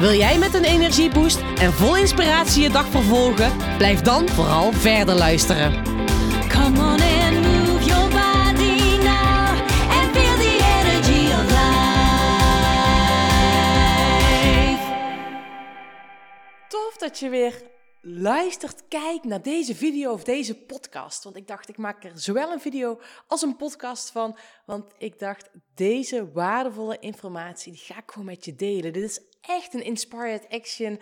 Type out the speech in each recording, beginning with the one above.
Wil jij met een energieboost en vol inspiratie je dag vervolgen? Blijf dan vooral verder luisteren. Come on and move your body now and feel the energy of life. Tof dat je weer luistert, kijkt naar deze video of deze podcast. Want ik dacht, ik maak er zowel een video als een podcast van. Want ik dacht, deze waardevolle informatie, ga ik gewoon met je delen. Dit is echt een inspired action.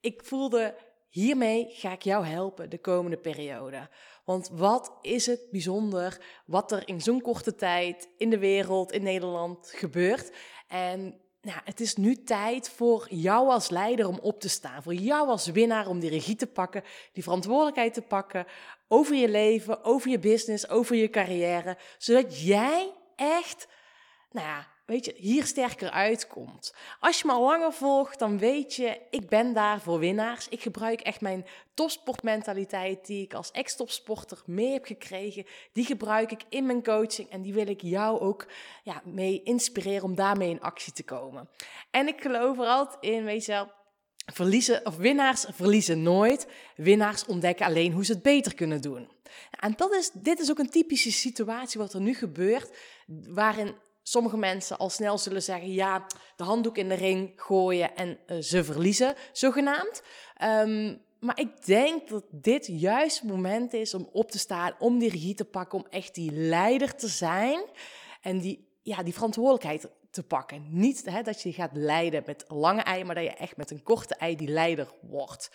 Ik voelde, hiermee ga ik jou helpen de komende periode. Want wat is het bijzonder wat er in zo'n korte tijd in de wereld, in Nederland gebeurt. En nou, het is nu tijd voor jou als leider om op te staan. Voor jou als winnaar om die regie te pakken, die verantwoordelijkheid te pakken over je leven, over je business, over je carrière. Zodat jij echt, nou ja, weet je, hier sterker uitkomt. Als je me al langer volgt, dan weet je, ik ben daar voor winnaars. Ik gebruik echt mijn topsportmentaliteit die ik als ex-topsporter mee heb gekregen. Die gebruik ik in mijn coaching en die wil ik jou ook ja, mee inspireren om daarmee in actie te komen. En ik geloof er altijd in, weet je wel, Verliezen, of winnaars verliezen nooit. Winnaars ontdekken alleen hoe ze het beter kunnen doen. En dat is, dit is ook een typische situatie wat er nu gebeurt, waarin sommige mensen al snel zullen zeggen: ja, de handdoek in de ring gooien en uh, ze verliezen, zogenaamd. Um, maar ik denk dat dit juist het moment is om op te staan, om die regie te pakken, om echt die leider te zijn en die, ja, die verantwoordelijkheid te pakken. Niet hè, dat je gaat leiden met lange ei, maar dat je echt met een korte ei die leider wordt.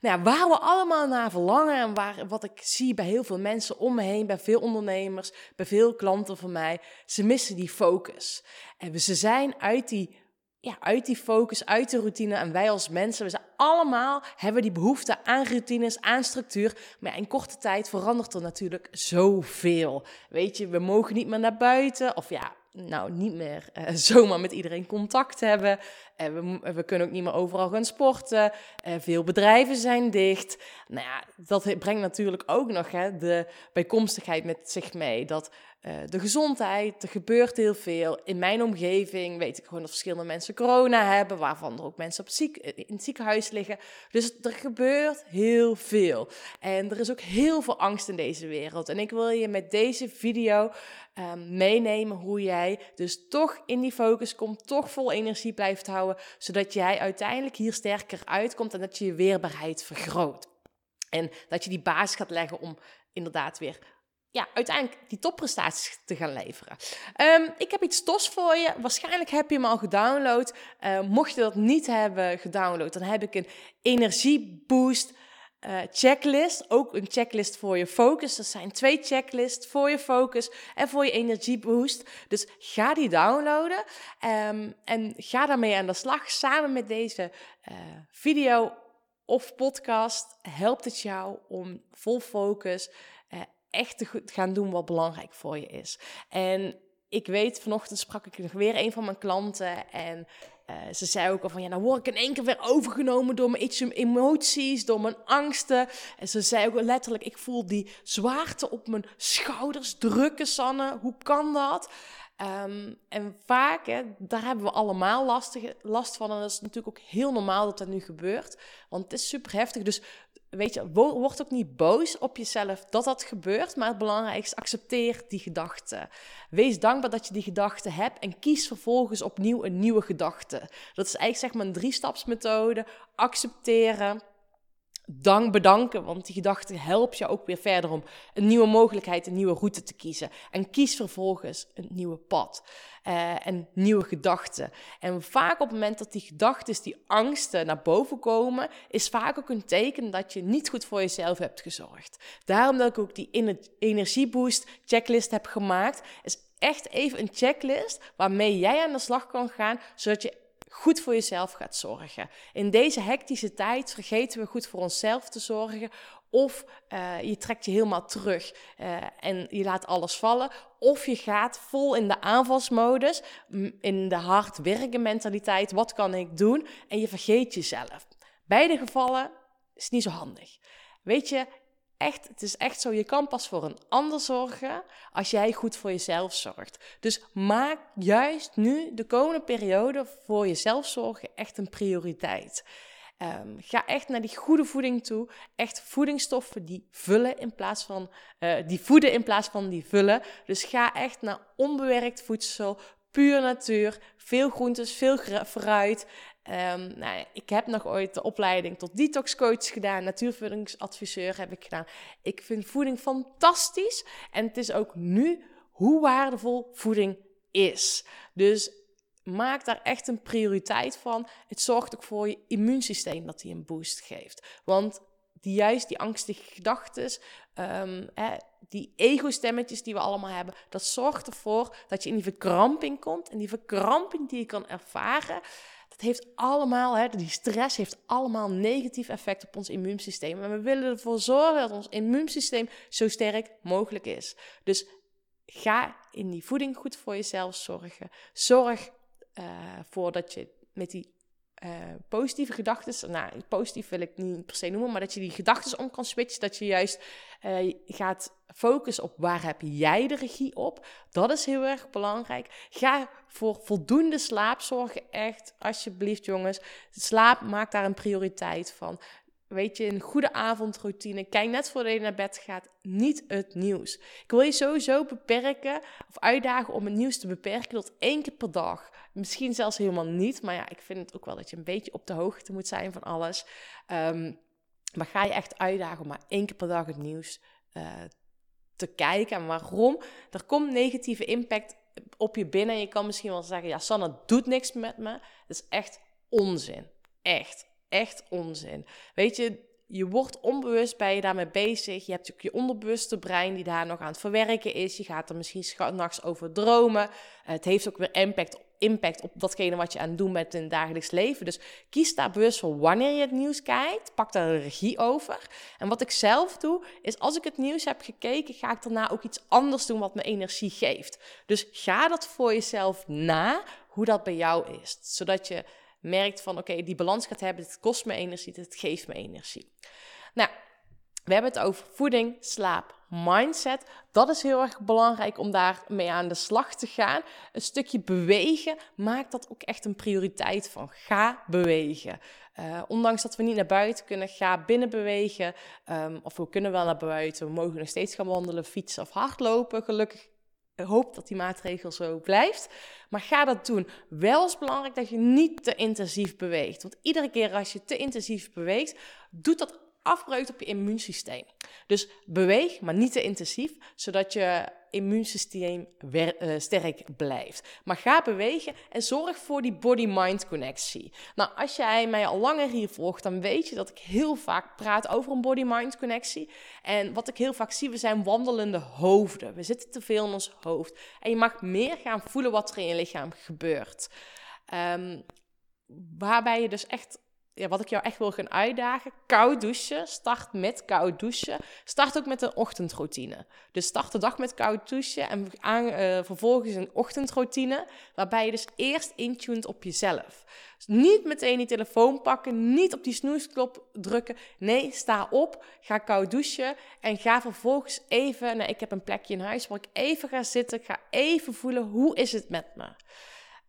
Nou ja, waar we allemaal naar verlangen en waar, wat ik zie bij heel veel mensen om me heen, bij veel ondernemers, bij veel klanten van mij, ze missen die focus. En ze zijn uit die, ja, uit die focus, uit de routine. En wij als mensen, we zijn allemaal, hebben die behoefte aan routines, aan structuur. Maar in korte tijd verandert er natuurlijk zoveel. Weet je, we mogen niet meer naar buiten. Of ja, nou niet meer uh, zomaar met iedereen contact hebben. En we, we, kunnen ook niet meer overal gaan sporten. Uh, veel bedrijven zijn dicht. Nou ja, dat brengt natuurlijk ook nog hè, de bijkomstigheid met zich mee. Dat uh, de gezondheid, er gebeurt heel veel. In mijn omgeving weet ik gewoon dat verschillende mensen corona hebben, waarvan er ook mensen op ziek, in het ziekenhuis liggen. Dus er gebeurt heel veel. En er is ook heel veel angst in deze wereld. En ik wil je met deze video um, meenemen hoe jij dus toch in die focus komt, toch vol energie blijft houden, zodat jij uiteindelijk hier sterker uitkomt en dat je je weerbaarheid vergroot. En dat je die basis gaat leggen om inderdaad weer ja, uiteindelijk die topprestaties te gaan leveren. Um, ik heb iets tos voor je. Waarschijnlijk heb je hem al gedownload. Uh, mocht je dat niet hebben gedownload, dan heb ik een energieboost uh, checklist. Ook een checklist voor je focus. Er zijn twee checklists voor je focus en voor je energieboost. Dus ga die downloaden um, en ga daarmee aan de slag. Samen met deze uh, video of podcast helpt het jou om vol focus echt te gaan doen wat belangrijk voor je is. En ik weet, vanochtend sprak ik nog weer een van mijn klanten en uh, ze zei ook al van, ja, nou word ik in één keer weer overgenomen door mijn emoties, door mijn angsten. En ze zei ook letterlijk, ik voel die zwaarte op mijn schouders drukken, Sanne. Hoe kan dat? Um, en vaak, hè, daar hebben we allemaal lastig, last van. En dat is natuurlijk ook heel normaal dat dat nu gebeurt. Want het is super heftig. Dus weet je, word ook niet boos op jezelf dat dat gebeurt. Maar het belangrijkste, accepteer die gedachte. Wees dankbaar dat je die gedachte hebt. En kies vervolgens opnieuw een nieuwe gedachte. Dat is eigenlijk zeg maar een drie-stapsmethode. Accepteren dank bedanken, want die gedachte helpt je ook weer verder om een nieuwe mogelijkheid, een nieuwe route te kiezen. En kies vervolgens een nieuwe pad uh, en nieuwe gedachten. En vaak op het moment dat die gedachten, die angsten naar boven komen, is vaak ook een teken dat je niet goed voor jezelf hebt gezorgd. Daarom dat ik ook die energieboost checklist heb gemaakt, is echt even een checklist waarmee jij aan de slag kan gaan, zodat je goed voor jezelf gaat zorgen. In deze hectische tijd vergeten we goed voor onszelf te zorgen. Of uh, je trekt je helemaal terug uh, en je laat alles vallen. Of je gaat vol in de aanvalsmodus, in de hard werken mentaliteit. Wat kan ik doen? En je vergeet jezelf. Beide gevallen is niet zo handig. Weet je, echt, het is echt zo, je kan pas voor een ander zorgen als jij goed voor jezelf zorgt. Dus maak juist nu de komende periode voor jezelf zorgen echt een prioriteit. Um, ga echt naar die goede voeding toe. Echt voedingsstoffen die vullen in plaats van uh, die voeden in plaats van die vullen. Dus ga echt naar onbewerkt voedsel, puur natuur, veel groentes, veel fruit. Um, nou, ik heb nog ooit de opleiding tot detoxcoach gedaan, natuurvoedingsadviseur heb ik gedaan. Ik vind voeding fantastisch en het is ook nu hoe waardevol voeding is. Dus maak daar echt een prioriteit van. Het zorgt ook voor je immuunsysteem dat hij een boost geeft. Want die, juist die angstige gedachten, um, die ego-stemmetjes die we allemaal hebben, dat zorgt ervoor dat je in die verkramping komt. En die verkramping die je kan ervaren, heeft allemaal, hè, die stress heeft allemaal negatief effect op ons immuunsysteem. En we willen ervoor zorgen dat ons immuunsysteem zo sterk mogelijk is. Dus ga in die voeding goed voor jezelf zorgen. Zorg uh, dat je met die uh, positieve gedachten, nou, positief wil ik niet per se noemen, maar dat je die gedachten om kan switchen, dat je juist uh, gaat focussen op waar heb jij de regie op. Dat is heel erg belangrijk. Ga voor voldoende slaap zorgen, echt, alsjeblieft jongens. Slaap, maak daar een prioriteit van. Weet je, een goede avondroutine. Kijk net voordat je naar bed gaat, niet het nieuws. Ik wil je sowieso beperken of uitdagen om het nieuws te beperken tot één keer per dag. Misschien zelfs helemaal niet, maar ja, ik vind het ook wel dat je een beetje op de hoogte moet zijn van alles. Um, maar ga je echt uitdagen om maar één keer per dag het nieuws uh, te kijken. En waarom? Er komt negatieve impact op je binnen. En je kan misschien wel zeggen, ja, Sanne doet niks met me. Dat is echt onzin. Echt echt onzin. Weet je, je wordt onbewust bij je daarmee bezig. Je hebt ook je onderbewuste brein die daar nog aan het verwerken is. Je gaat er misschien nachts over dromen. het heeft ook weer impact, impact op datgene wat je aan het doen bent in het dagelijks leven. Dus kies daar bewust voor wanneer je het nieuws kijkt. Pak daar de regie over. En wat ik zelf doe, is als ik het nieuws heb gekeken, ga ik daarna ook iets anders doen wat me energie geeft. Dus ga dat voor jezelf na, hoe dat bij jou is. Zodat je merkt van oké, die balans gaat hebben, het kost me energie, het geeft me energie. Nou, we hebben het over voeding, slaap, mindset. Dat is heel erg belangrijk om daarmee aan de slag te gaan. Een stukje bewegen, maak dat ook echt een prioriteit van. Ga bewegen. Uh, ondanks dat we niet naar buiten kunnen, ga binnen bewegen. Um, of we kunnen wel naar buiten, we mogen nog steeds gaan wandelen, fietsen of hardlopen. Gelukkig hoop dat die maatregel zo blijft. Maar ga dat doen. Wel is belangrijk dat je niet te intensief beweegt. Want iedere keer als je te intensief beweegt, doet dat afbreuk op je immuunsysteem. Dus beweeg, maar niet te intensief, zodat je immuunsysteem uh, sterk blijft. Maar ga bewegen en zorg voor die body-mind connectie. Nou, als jij mij al langer hier volgt, dan weet je dat ik heel vaak praat over een body-mind connectie. En wat ik heel vaak zie, we zijn wandelende hoofden. We zitten te veel in ons hoofd. En je mag meer gaan voelen wat er in je lichaam gebeurt. Um, waarbij je dus echt ja, wat ik jou echt wil gaan uitdagen, koud douchen. Start met koud douchen. Start ook met een ochtendroutine. Dus start de dag met koud douchen en uh, vervolgens een ochtendroutine, waarbij je dus eerst intuned op jezelf. Dus niet meteen die telefoon pakken, niet op die snoesknop drukken. Nee, sta op, ga koud douchen en ga vervolgens even, nou, ik heb een plekje in huis waar ik even ga zitten, ga even voelen hoe is het met me.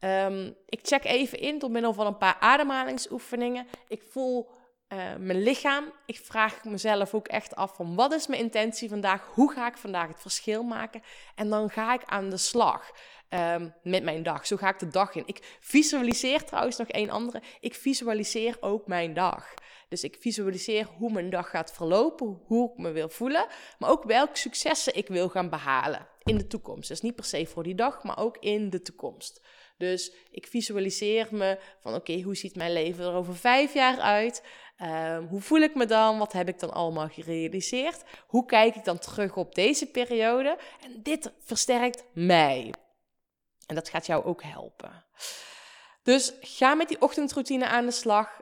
Um, ik check even in door middel van een paar ademhalingsoefeningen. Ik voel uh, mijn lichaam. Ik vraag mezelf ook echt af van wat is mijn intentie vandaag? Hoe ga ik vandaag het verschil maken? En dan ga ik aan de slag um, met mijn dag. Zo ga ik de dag in. Ik visualiseer trouwens nog één andere. Ik visualiseer ook mijn dag. Dus ik visualiseer hoe mijn dag gaat verlopen, hoe ik me wil voelen, maar ook welke successen ik wil gaan behalen in de toekomst. Dus niet per se voor die dag, maar ook in de toekomst. Dus ik visualiseer me van oké, hoe ziet mijn leven er over vijf jaar uit? Um, hoe voel ik me dan? Wat heb ik dan allemaal gerealiseerd? Hoe kijk ik dan terug op deze periode? En dit versterkt mij. En dat gaat jou ook helpen. Dus ga met die ochtendroutine aan de slag.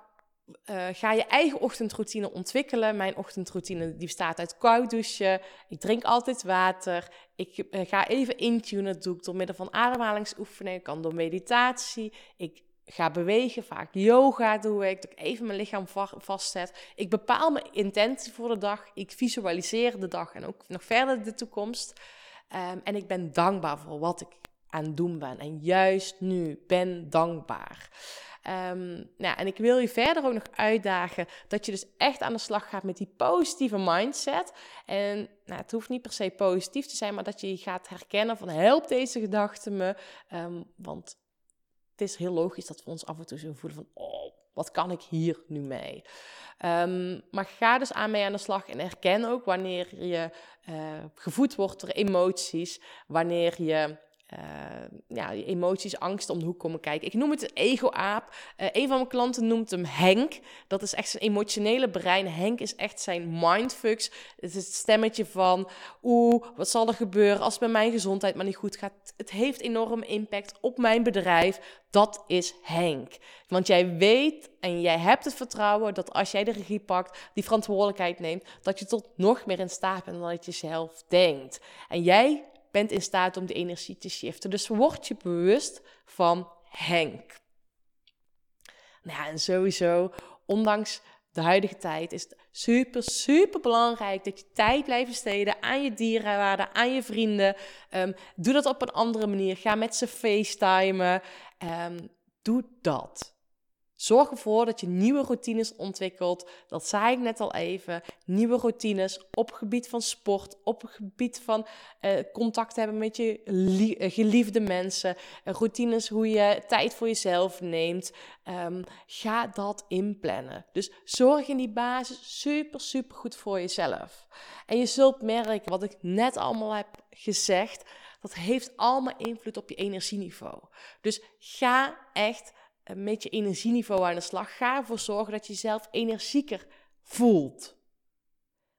Uh, ga je eigen ochtendroutine ontwikkelen. Mijn ochtendroutine die bestaat uit koud douchen. Ik drink altijd water. Ik uh, ga even intunen. Dat doe ik door middel van ademhalingsoefeningen. kan door meditatie. Ik ga bewegen. Vaak yoga doe ik. Dat ik even mijn lichaam va vastzet. Ik bepaal mijn intentie voor de dag. Ik visualiseer de dag en ook nog verder de toekomst. Um, en ik ben dankbaar voor wat ik aan het doen ben. En juist nu ben dankbaar. Um, nou, en ik wil je verder ook nog uitdagen dat je dus echt aan de slag gaat met die positieve mindset. En nou, het hoeft niet per se positief te zijn, maar dat je gaat herkennen van help deze gedachten me. Um, want het is heel logisch dat we ons af en toe zo voelen van oh, wat kan ik hier nu mee? Um, maar ga dus aan mee aan de slag en herken ook wanneer je uh, gevoed wordt door emoties, wanneer je ja, emoties, angst om de hoek komen kijken. Ik noem het een ego-aap. Uh, een van mijn klanten noemt hem Henk. Dat is echt zijn emotionele brein. Henk is echt zijn mindfucks. Het is het stemmetje van, oeh, wat zal er gebeuren als het met mijn gezondheid maar niet goed gaat. Het heeft enorm impact op mijn bedrijf. Dat is Henk. Want jij weet en jij hebt het vertrouwen dat als jij de regie pakt, die verantwoordelijkheid neemt, dat je tot nog meer in staat bent dan dat je zelf denkt. En jij bent in staat om de energie te shiften. Dus word je bewust van Henk. Nou ja, en sowieso, ondanks de huidige tijd, is het super, super belangrijk dat je tijd blijft besteden aan je dierenwaarden, aan je vrienden. Um, doe dat op een andere manier. Ga met ze facetimen. Um, doe dat. Zorg ervoor dat je nieuwe routines ontwikkelt. Dat zei ik net al even. Nieuwe routines op gebied van sport, op gebied van uh, contact hebben met je uh, geliefde mensen. Uh, routines hoe je tijd voor jezelf neemt. Um, ga dat inplannen. Dus zorg in die basis super, super goed voor jezelf. En je zult merken wat ik net allemaal heb gezegd. Dat heeft allemaal invloed op je energieniveau. Dus ga echt met je energieniveau aan de slag. Ga ervoor zorgen dat je jezelf energieker voelt.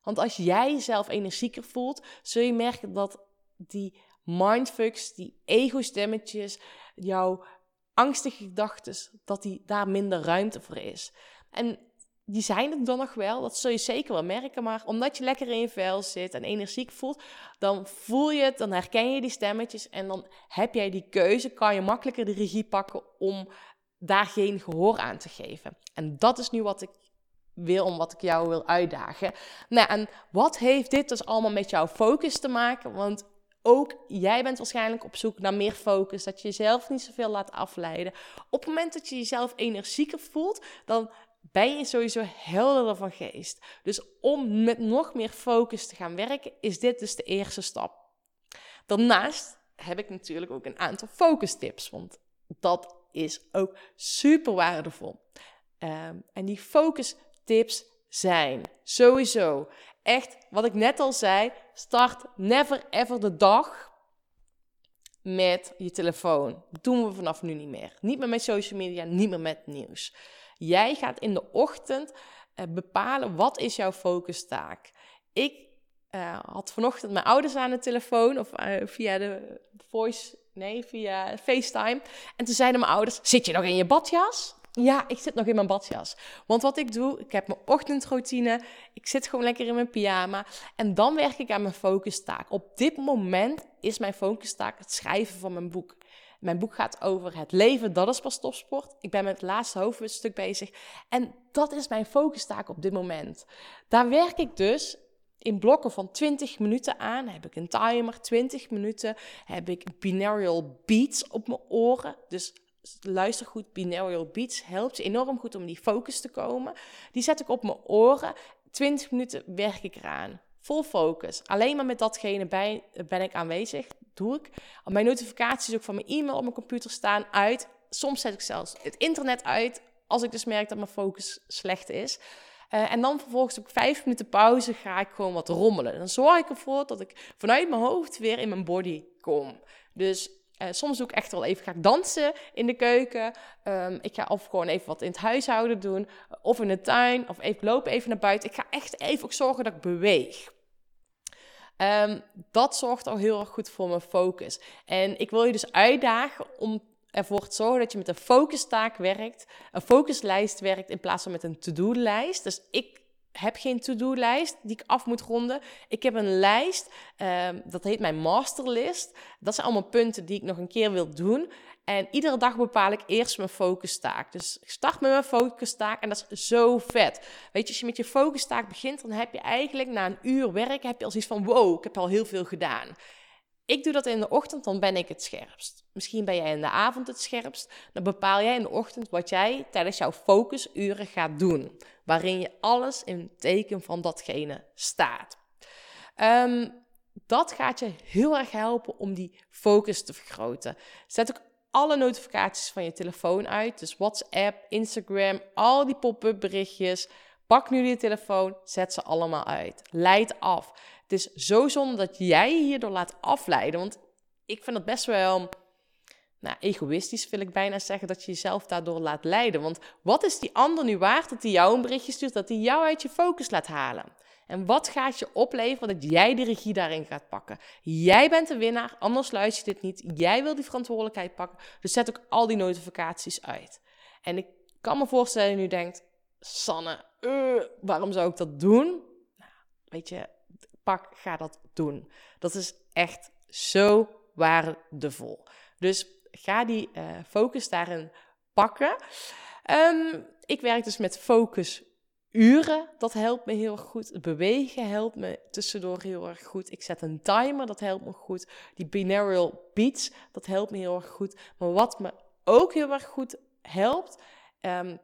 Want als jij jezelf energieker voelt, zul je merken dat die mindfucks, die ego-stemmetjes, jouw angstige gedachten, dat die daar minder ruimte voor is. En die zijn er dan nog wel, dat zul je zeker wel merken, maar omdat je lekker in je vel zit en energiek voelt, dan voel je het, dan herken je die stemmetjes en dan heb jij die keuze, kan je makkelijker de regie pakken om daar geen gehoor aan te geven. En dat is nu wat ik wil, om wat ik jou wil uitdagen. Nou, en wat heeft dit dus allemaal met jouw focus te maken? Want ook jij bent waarschijnlijk op zoek naar meer focus, dat je jezelf niet zoveel laat afleiden. Op het moment dat je jezelf energieker voelt, dan ben je sowieso helderder van geest. Dus om met nog meer focus te gaan werken, is dit dus de eerste stap. Daarnaast heb ik natuurlijk ook een aantal focus tips, want dat is ook super waardevol. Um, en die focus tips zijn sowieso echt wat ik net al zei. Start never ever de dag met je telefoon. Dat doen we vanaf nu niet meer. Niet meer met social media, niet meer met nieuws. Jij gaat in de ochtend uh, bepalen wat is jouw focustaak. Ik uh, had vanochtend mijn ouders aan de telefoon of uh, via de voice Nee, via FaceTime. En toen zeiden mijn ouders: Zit je nog in je badjas? Ja, ik zit nog in mijn badjas. Want wat ik doe, ik heb mijn ochtendroutine. Ik zit gewoon lekker in mijn pyjama. En dan werk ik aan mijn focustaak. Op dit moment is mijn focustaak het schrijven van mijn boek. Mijn boek gaat over het leven, dat is pas topsport. Ik ben met het laatste hoofdstuk bezig. En dat is mijn focustaak op dit moment. Daar werk ik dus in blokken van 20 minuten aan. Heb ik een timer, 20 minuten. Heb ik binaural beats op mijn oren. Dus luister goed, binaural beats helpt enorm goed om die focus te komen. Die zet ik op mijn oren. 20 minuten werk ik eraan. Vol focus. Alleen maar met datgene bij, ben ik aanwezig. Doe ik. Mijn notificaties ook van mijn e-mail op mijn computer staan uit. Soms zet ik zelfs het internet uit. Als ik dus merk dat mijn focus slecht is. Uh, en dan vervolgens op vijf minuten pauze ga ik gewoon wat rommelen. Dan zorg ik ervoor dat ik vanuit mijn hoofd weer in mijn body kom. Dus uh, soms doe ik echt wel even ga ik dansen in de keuken. Um, ik ga of gewoon even wat in het huishouden doen. Of in de tuin. Of even lopen even naar buiten. Ik ga echt even ook zorgen dat ik beweeg. Um, dat zorgt al heel erg goed voor mijn focus. En ik wil je dus uitdagen om ervoor te zorgen dat je met een focustaak werkt, een focuslijst werkt in plaats van met een to-do-lijst. Dus ik heb geen to-do-lijst die ik af moet ronden. Ik heb een lijst, ehm, dat heet mijn masterlist. Dat zijn allemaal punten die ik nog een keer wil doen. En iedere dag bepaal ik eerst mijn focustaak. Dus ik start met mijn focustaak en dat is zo vet. Weet je, als je met je focustaak begint, dan heb je eigenlijk na een uur werk heb je al zoiets van wow, ik heb al heel veel gedaan. Ik doe dat in de ochtend, dan ben ik het scherpst. Misschien ben jij in de avond het scherpst. Dan bepaal jij in de ochtend wat jij tijdens jouw focusuren gaat doen. Waarin je alles in teken van datgene staat. Ehm, dat gaat je heel erg helpen om die focus te vergroten. Zet ook alle notificaties van je telefoon uit. Dus WhatsApp, Instagram, al die pop-up berichtjes. Pak nu je telefoon, zet ze allemaal uit. Leid af. Het is zo zonde dat jij je hierdoor laat afleiden. Want ik vind het best wel nou, egoïstisch, wil ik bijna zeggen, dat je jezelf daardoor laat leiden. Want wat is die ander nu waard dat hij jou een berichtje stuurt, dat hij jou uit je focus laat halen? En wat gaat je opleveren dat jij de regie daarin gaat pakken? Jij bent de winnaar, anders luister je dit niet. Jij wil die verantwoordelijkheid pakken. Dus zet ook al die notificaties uit. En ik kan me voorstellen dat je nu denkt, Sanne, uh, waarom zou ik dat doen? Nou, weet je, pak, ga dat doen. Dat is echt zo waardevol. Dus ga die uh, focus daarin pakken. Um, ik werk dus met focus uren, dat helpt me heel erg goed. Het bewegen helpt me tussendoor heel erg goed. Ik zet een timer, dat helpt me goed. Die binaural beats, dat helpt me heel erg goed. Maar wat me ook heel erg goed helpt, um,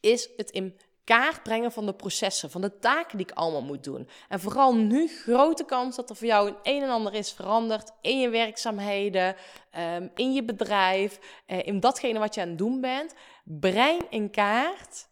is het in kaart brengen van de processen, van de taken die ik allemaal moet doen. En vooral nu grote kans dat er voor jou een en ander is veranderd in je werkzaamheden, um, in je bedrijf, uh, in datgene wat je aan het doen bent. Breng in kaart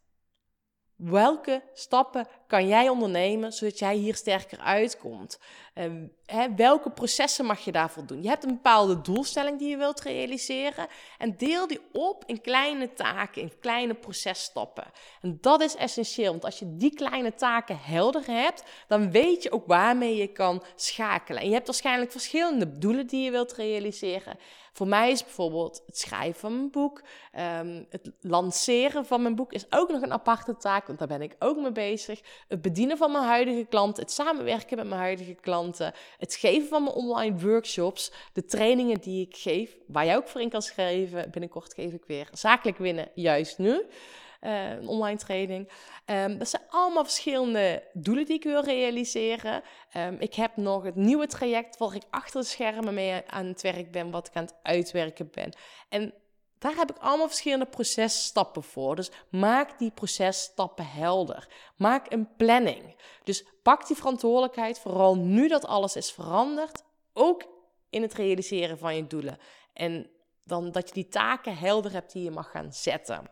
Welke stappen kan jij ondernemen zodat jij hier sterker uitkomt? Uh, hè, welke processen mag je daarvoor doen? Je hebt een bepaalde doelstelling die je wilt realiseren en deel die op in kleine taken, in kleine processtappen. En dat is essentieel, want als je die kleine taken helder hebt, dan weet je ook waarmee je kan schakelen. En je hebt waarschijnlijk verschillende doelen die je wilt realiseren. Voor mij is bijvoorbeeld het schrijven van mijn boek, um, het lanceren van mijn boek is ook nog een aparte taak, want daar ben ik ook mee bezig. Het bedienen van mijn huidige klanten, het samenwerken met mijn huidige klanten, het geven van mijn online workshops, de trainingen die ik geef, waar jij ook voor in kan schrijven. Binnenkort geef ik weer zakelijk winnen, juist nu. Uh, een online training. Um, dat zijn allemaal verschillende doelen die ik wil realiseren. Um, ik heb nog het nieuwe traject waar ik achter de schermen mee aan het werk ben, wat ik aan het uitwerken ben. En daar heb ik allemaal verschillende processtappen voor. Dus maak die processtappen helder. Maak een planning. Dus pak die verantwoordelijkheid, vooral nu dat alles is veranderd, ook in het realiseren van je doelen. En dan dat je die taken helder hebt die je mag gaan zetten.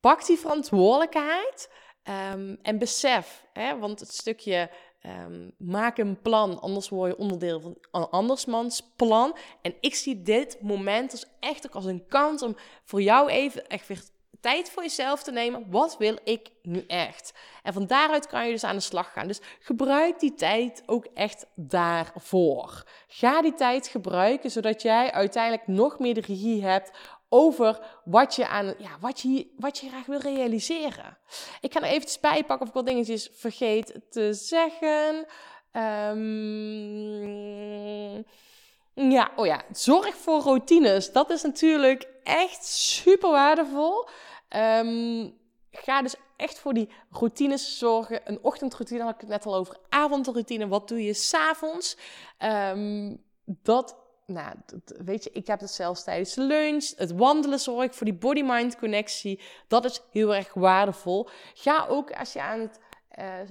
Pak die verantwoordelijkheid um, en besef, hè, want het stukje um, maak een plan, anders word je onderdeel van een andersmans plan. En ik zie dit moment als echt ook als een kans om voor jou even echt weer tijd voor jezelf te nemen. Wat wil ik nu echt? En van daaruit kan je dus aan de slag gaan. Dus gebruik die tijd ook echt daarvoor. Ga die tijd gebruiken zodat jij uiteindelijk nog meer de regie hebt over wat je, aan, ja, wat, je, wat je graag wil realiseren. Ik ga er eventjes bij pakken of ik wat dingetjes vergeet te zeggen. Um, ja, oh ja, zorg voor routines. Dat is natuurlijk echt super waardevol. Um, ga dus echt voor die routines zorgen. Een ochtendroutine had ik het net al over. Avondroutine, wat doe je s'avonds? Um, dat nou, weet je, ik heb het zelfs tijdens de lunch. Het wandelen zorgt voor die body-mind connectie. Dat is heel erg waardevol. Ga ook als je aan het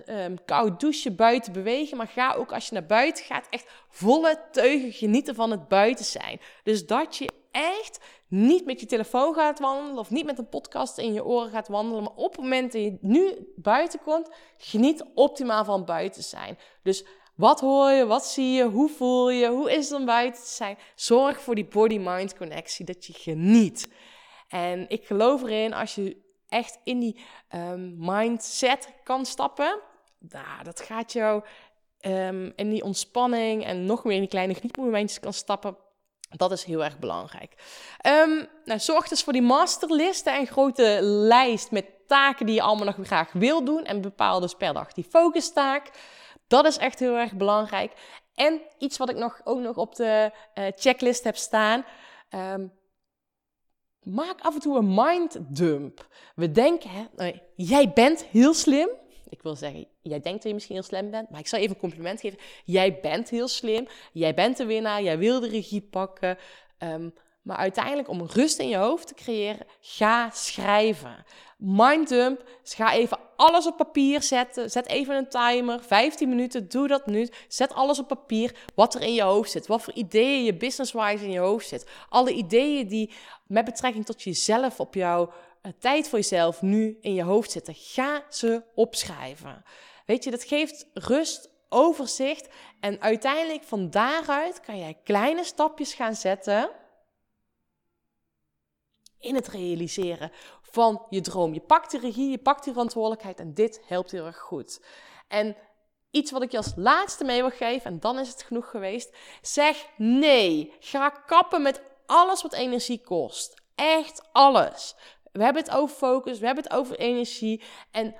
uh, um, koud douchen buiten bewegen. Maar ga ook als je naar buiten gaat echt volle teugen genieten van het buiten zijn. Dus dat je echt niet met je telefoon gaat wandelen of niet met een podcast in je oren gaat wandelen. Maar op het moment dat je nu buiten komt, geniet optimaal van buiten zijn. Dus wat hoor je? Wat zie je? Hoe voel je? Hoe is het om buiten te zijn? Zorg voor die body-mind connectie, dat je geniet. En ik geloof erin, als je echt in die um, mindset kan stappen, nou, dat gaat jou um, in die ontspanning en nog meer in die kleine genietmomentjes kan stappen. Dat is heel erg belangrijk. Ehm, nou, zorg dus voor die masterlist, een grote lijst met taken die je allemaal nog graag wil doen. En bepaal dus per dag die focustaak. Dat is echt heel erg belangrijk. En iets wat ik nog, ook nog op de uh, checklist heb staan. Ehm, maak af en toe een minddump. We denken, hè, jij bent heel slim. Ik wil zeggen, jij denkt dat je misschien heel slim bent, maar ik zal even een compliment geven. Jij bent heel slim, jij bent de winnaar, jij wil de regie pakken. Um, maar uiteindelijk, om rust in je hoofd te creëren, ga schrijven. Minddump, dus ga even alles op papier zetten. Zet even een timer, 15 minuten, doe dat nu. Zet alles op papier, wat er in je hoofd zit. Wat voor ideeën je business-wise in je hoofd zit. Alle ideeën die met betrekking tot jezelf op jouw uh, tijd voor jezelf nu in je hoofd zitten. Ga ze opschrijven. Weet je, dat geeft rust, overzicht. En uiteindelijk van daaruit kan jij kleine stapjes gaan zetten in het realiseren van je droom. Je pakt de regie, je pakt die verantwoordelijkheid en dit helpt heel erg goed. En iets wat ik je als laatste mee wil geven, en dan is het genoeg geweest. Zeg nee. Ga kappen met alles wat energie kost. Echt alles. We hebben het over focus, we hebben het over energie. En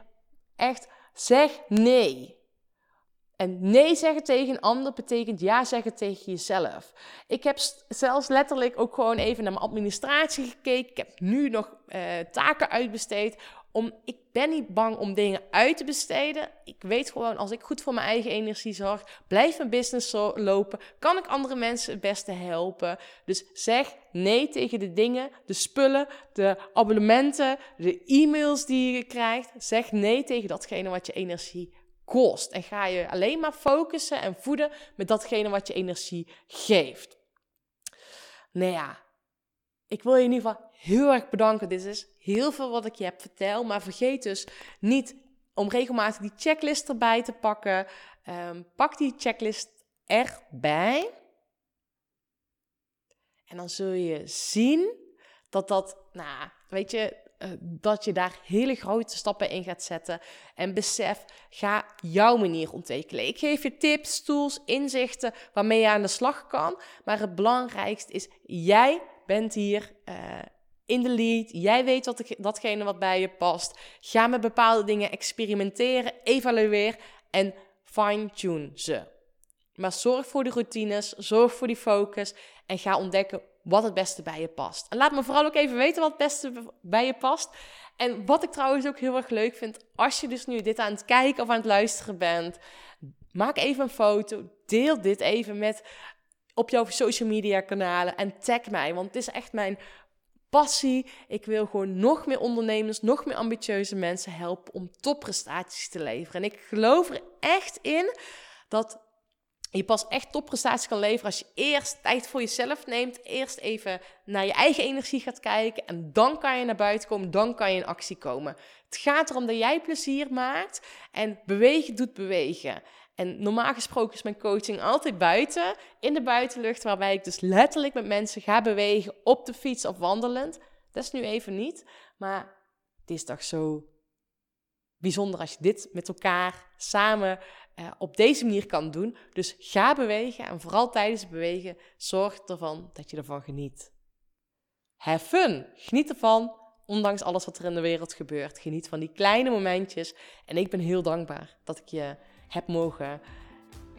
echt, zeg nee. En nee zeggen tegen een ander betekent ja zeggen tegen jezelf. Ik heb zelfs letterlijk ook gewoon even naar mijn administratie gekeken. Ik heb nu nog uh, taken uitbesteed. Om, ik ben niet bang om dingen uit te besteden. Ik weet gewoon, als ik goed voor mijn eigen energie zorg, blijft mijn business lopen, kan ik andere mensen het beste helpen. Dus zeg nee tegen de dingen, de spullen, de abonnementen, de e-mails die je krijgt. Zeg nee tegen datgene wat je energie kost. En ga je alleen maar focussen en voeden met datgene wat je energie geeft. Nou ja, ik wil je in ieder geval heel erg bedanken. Dit is heel veel wat ik je heb verteld. Maar vergeet dus niet om regelmatig die checklist erbij te pakken. Um, pak die checklist erbij. En dan zul je zien dat dat, nou, weet je, uh, dat je daar hele grote stappen in gaat zetten. En besef, ga jouw manier ontwikkelen. Ik geef je tips, tools, inzichten waarmee je aan de slag kan. Maar het belangrijkste is, jij bent hier uh, in de lead. Jij weet wat de, datgene wat bij je past. Ga met bepaalde dingen experimenteren, evalueer en fine-tune ze. Maar zorg voor die routines, zorg voor die focus en ga ontdekken wat het beste bij je past. En laat me vooral ook even weten wat het beste bij je past. En wat ik trouwens ook heel erg leuk vind, als je dus nu dit aan het kijken of aan het luisteren bent, maak even een foto, deel dit even met op jouw social media kanalen en tag mij, want het is echt mijn passie. Ik wil gewoon nog meer ondernemers, nog meer ambitieuze mensen helpen om topprestaties te leveren. En ik geloof er echt in dat je pas echt topprestaties kan leveren als je eerst tijd voor jezelf neemt. Eerst even naar je eigen energie gaat kijken. En dan kan je naar buiten komen. Dan kan je in actie komen. Het gaat erom dat jij plezier maakt. En bewegen doet bewegen. En normaal gesproken is mijn coaching altijd buiten. In de buitenlucht. Waarbij ik dus letterlijk met mensen ga bewegen. Op de fiets of wandelend. Dat is nu even niet. Maar het is toch zo bijzonder als je dit met elkaar samen uh, op deze manier kan doen. Dus ga bewegen en vooral tijdens het bewegen zorg ervan dat je ervan geniet. Have fun, geniet ervan, ondanks alles wat er in de wereld gebeurt. Geniet van die kleine momentjes en ik ben heel dankbaar dat ik je heb mogen,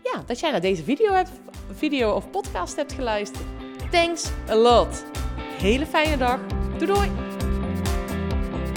ja, dat jij naar deze video, hebt, video of podcast hebt geluisterd. Thanks a lot. Hele fijne dag. Doei doei.